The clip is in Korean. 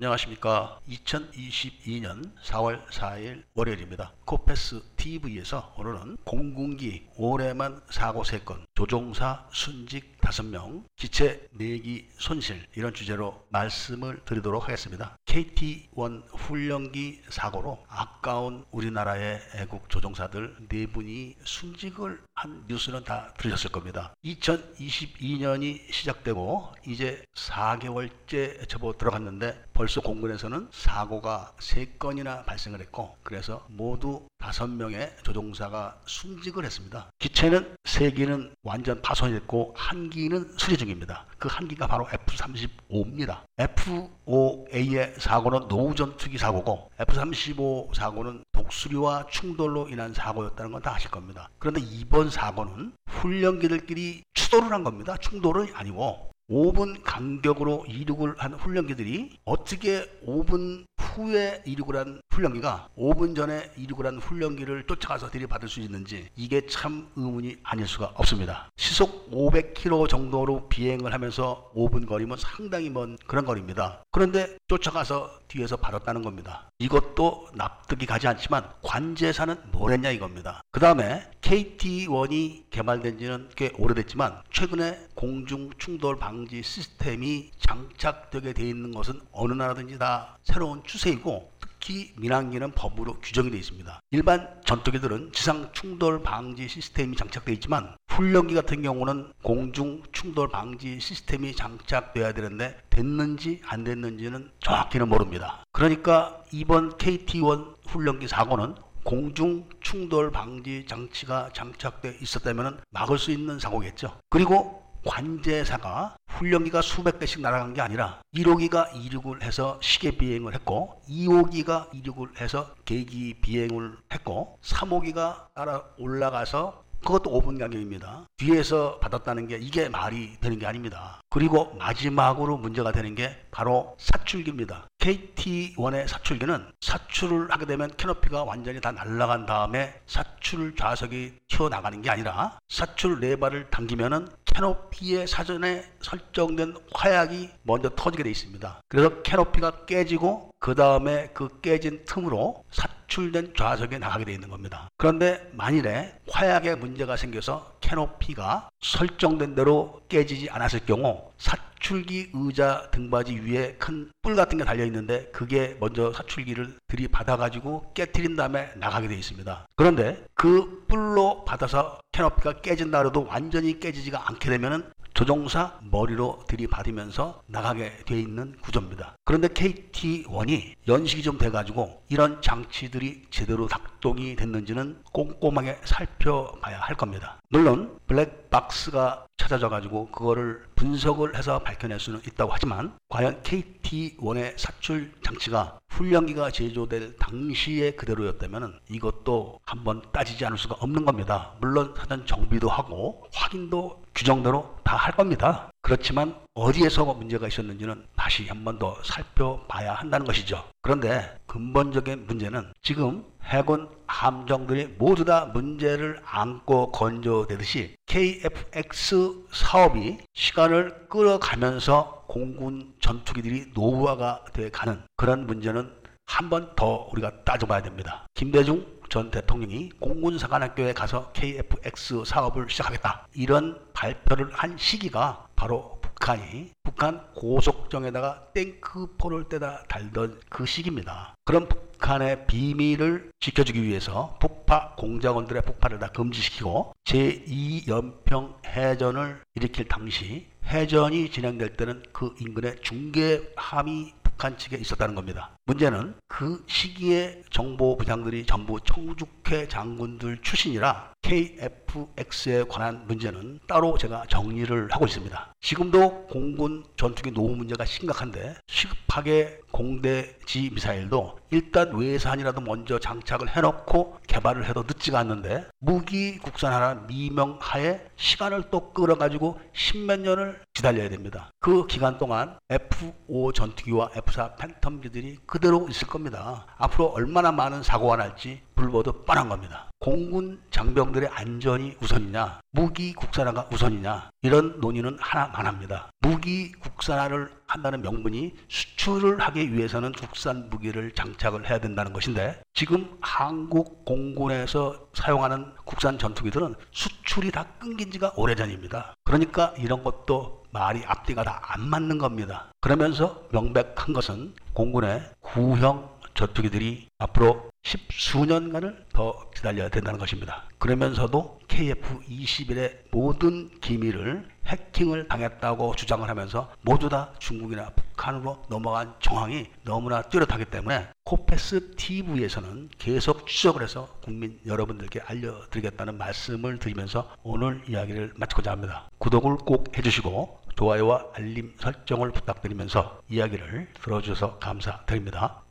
안녕하십니까. 2022년 4월 4일 월요일입니다. 코페스 TV에서 오늘은 공군기 올해만 사고 3건, 조종사 순직 5명, 기체 내기 손실 이런 주제로 말씀을 드리도록 하겠습니다. KT-1 훈련기 사고로 아까운 우리나라의 애국 조종사들 4분이 순직을 한 뉴스는 다 들으셨을 겁니다. 2022년이 시작되고 이제 4개월째 접어 들어갔는데 벌써 공군에서는 사고가 3건이나 발생을 했고 그래서 모두 5명의 조종사가 순직을 했습니다. 기체는 3기는 완전 파손됐고 한 기는 수리 중입니다. 그한 기가 바로 F-35입니다. F-5A의 사고는 노후 전투기 사고고 F-35 사고는 독수리와 충돌로 인한 사고였다는 건 다 아실 겁니다. 그런데 이번 사고는 훈련기들끼리 추돌을 한 겁니다. 충돌은 아니고 5분 간격으로 이륙을 한 훈련기들이 어떻게 5분 후에 이륙을 한 훈련기가 5분 전에 이륙을 한 훈련기를 쫓아가서 들이받을 수 있는지 이게 참 의문이 아닐 수가 없습니다. 시속 500km 정도로 비행을 하면서 5분 거리면 상당히 먼 그런 거리입니다. 그런데 쫓아가서 뒤에서 받았다는 겁니다. 이것도 납득이 가지 않지만 관제사는 뭘 했냐 이겁니다. 그 다음에 KT-1이 개발된 지는 꽤 오래됐지만 최근에 공중 충돌 방지 시스템이 장착되게 되어 있는 것은 어느 나라든지 다 새로운 추세이고 특히 민항기는 법으로 규정이 되어 있습니다. 일반 전투기들은 지상 충돌 방지 시스템이 장착되어 있지만 훈련기 같은 경우는 공중 충돌 방지 시스템이 장착돼야 되는데 됐는지 안 됐는지는 정확히는 모릅니다. 그러니까 이번 KT-1 훈련기 사고는 공중 충돌 방지 장치가 장착돼 있었다면 막을 수 있는 사고겠죠. 그리고 관제사가 훈련기가 수백 대씩 날아간 게 아니라 1호기가 이륙을 해서 시계 비행을 했고 2호기가 이륙을 해서 계기 비행을 했고 3호기가 따라 올라가서 그것도 5분 간격입니다. 뒤에서 받았다는 게 이게 말이 되는 게 아닙니다. 그리고 마지막으로 문제가 되는 게 바로 사출기입니다. KT1의 사출기는 사출을 하게 되면 캐노피가 완전히 다 날아간 다음에 사출 좌석이 튀어나가는 게 아니라 사출 레바를 당기면은 캐노피의 사전에 설정된 화약이 먼저 터지게 되어 있습니다. 그래서 캐노피가 깨지고 그 다음에 그 깨진 틈으로 사출 된 좌석에 나가게 되어 있는 겁니다. 그런데 만일에 화약에 문제가 생겨서 캐노피가 설정된 대로 깨지지 않았을 경우 사출기 의자 등받이 위에 큰 뿔 같은 게 달려 있는데 그게 먼저 사출기를 들이받아 가지고 깨트린 다음에 나가게 되어 있습니다. 그런데 그 뿔로 받아서 캐노피가 깨진다 그래도 완전히 깨지지가 않게 되면은 조종사 머리로 들이받으면서 나가게 되어 있는 구조입니다. 그런데 KT-1이 연식이 좀 돼가지고 이런 장치들이 제대로 작동이 됐는지는 꼼꼼하게 살펴봐야 할 겁니다. 물론 블랙박스가 찾아져 가지고 그거를 분석을 해서 밝혀낼 수는 있다고 하지만 과연 KT-1의 사출 장치가 훈련기가 제조될 당시에 그대로였다면 이것도 한번 따지지 않을 수가 없는 겁니다. 물론 사전 정비도 하고 확인도 규정대로 다 할 겁니다. 그렇지만 어디에서 문제가 있었는지는 다시 한 번 더 살펴봐야 한다는 것이죠. 그런데 근본적인 문제는 지금 해군 함정들이 모두 다 문제를 안고 건조되듯이 KFX 사업이 시간을 끌어가면서 공군 전투기들이 노후화가 돼 가는 그런 문제는 한 번 더 우리가 따져봐야 됩니다. 김대중 전 대통령이 공군사관학교에 가서 KFX 사업을 시작하겠다. 이런 발표를 한 시기가 바로 북한이 북한 고속정에다가 탱크포를 떼다 달던 그 시기입니다. 그런 북한의 비밀을 지켜주기 위해서 북파 공작원들의 폭발을 다 금지시키고 제2연평 해전을 일으킬 당시 해전이 진행될 때는 그 인근에 중계함이 북한 측에 있었다는 겁니다. 문제는 그 시기에 정보부장들이 전부 청주회 장군들 출신이라 KFX에 관한 문제는 따로 제가 정리를 하고 있습니다. 지금도 공군 전투기 노후 문제가 심각한데 시급하게 공대지 미사일도 일단 외산이라도 먼저 장착을 해놓고 개발을 해도 늦지가 않는데 무기 국산하라 미명하에 시간을 또 끌어가지고 십몇 년을 기다려야 됩니다. 그 기간 동안 F5 전투기와 F4 팬텀기들이 그대로 있을 겁니다. 앞으로 얼마나 많은 사고가 날지 불보듯 뻔한 겁니다. 공군 장병들의 안전이 우선이냐, 무기 국산화가 우선이냐, 이런 논의는 하나만 합니다. 무기 국산화를 한다는 명분이 수출을 하기 위해서는 국산 무기를 장착을 해야 된다는 것인데, 지금 한국 공군에서 사용하는 국산 전투기들은 수출이 다 끊긴 지가 오래전입니다. 그러니까 이런 것도 말이 앞뒤가 다 안 맞는 겁니다. 그러면서 명백한 것은 공군의 구형 전투기들이 앞으로 십수년간을 더 기다려야 된다는 것입니다. 그러면서도 KF-21의 모든 기밀을 해킹을 당했다고 주장을 하면서 모두 다 중국이나 북한으로 넘어간 정황이 너무나 뚜렷하기 때문에 코페스 TV에서는 계속 추적을 해서 국민 여러분들께 알려드리겠다는 말씀을 드리면서 오늘 이야기를 마치고자 합니다. 구독을 꼭 해주시고 좋아요와 알림 설정을 부탁드리면서 이야기를 들어주셔서 감사드립니다.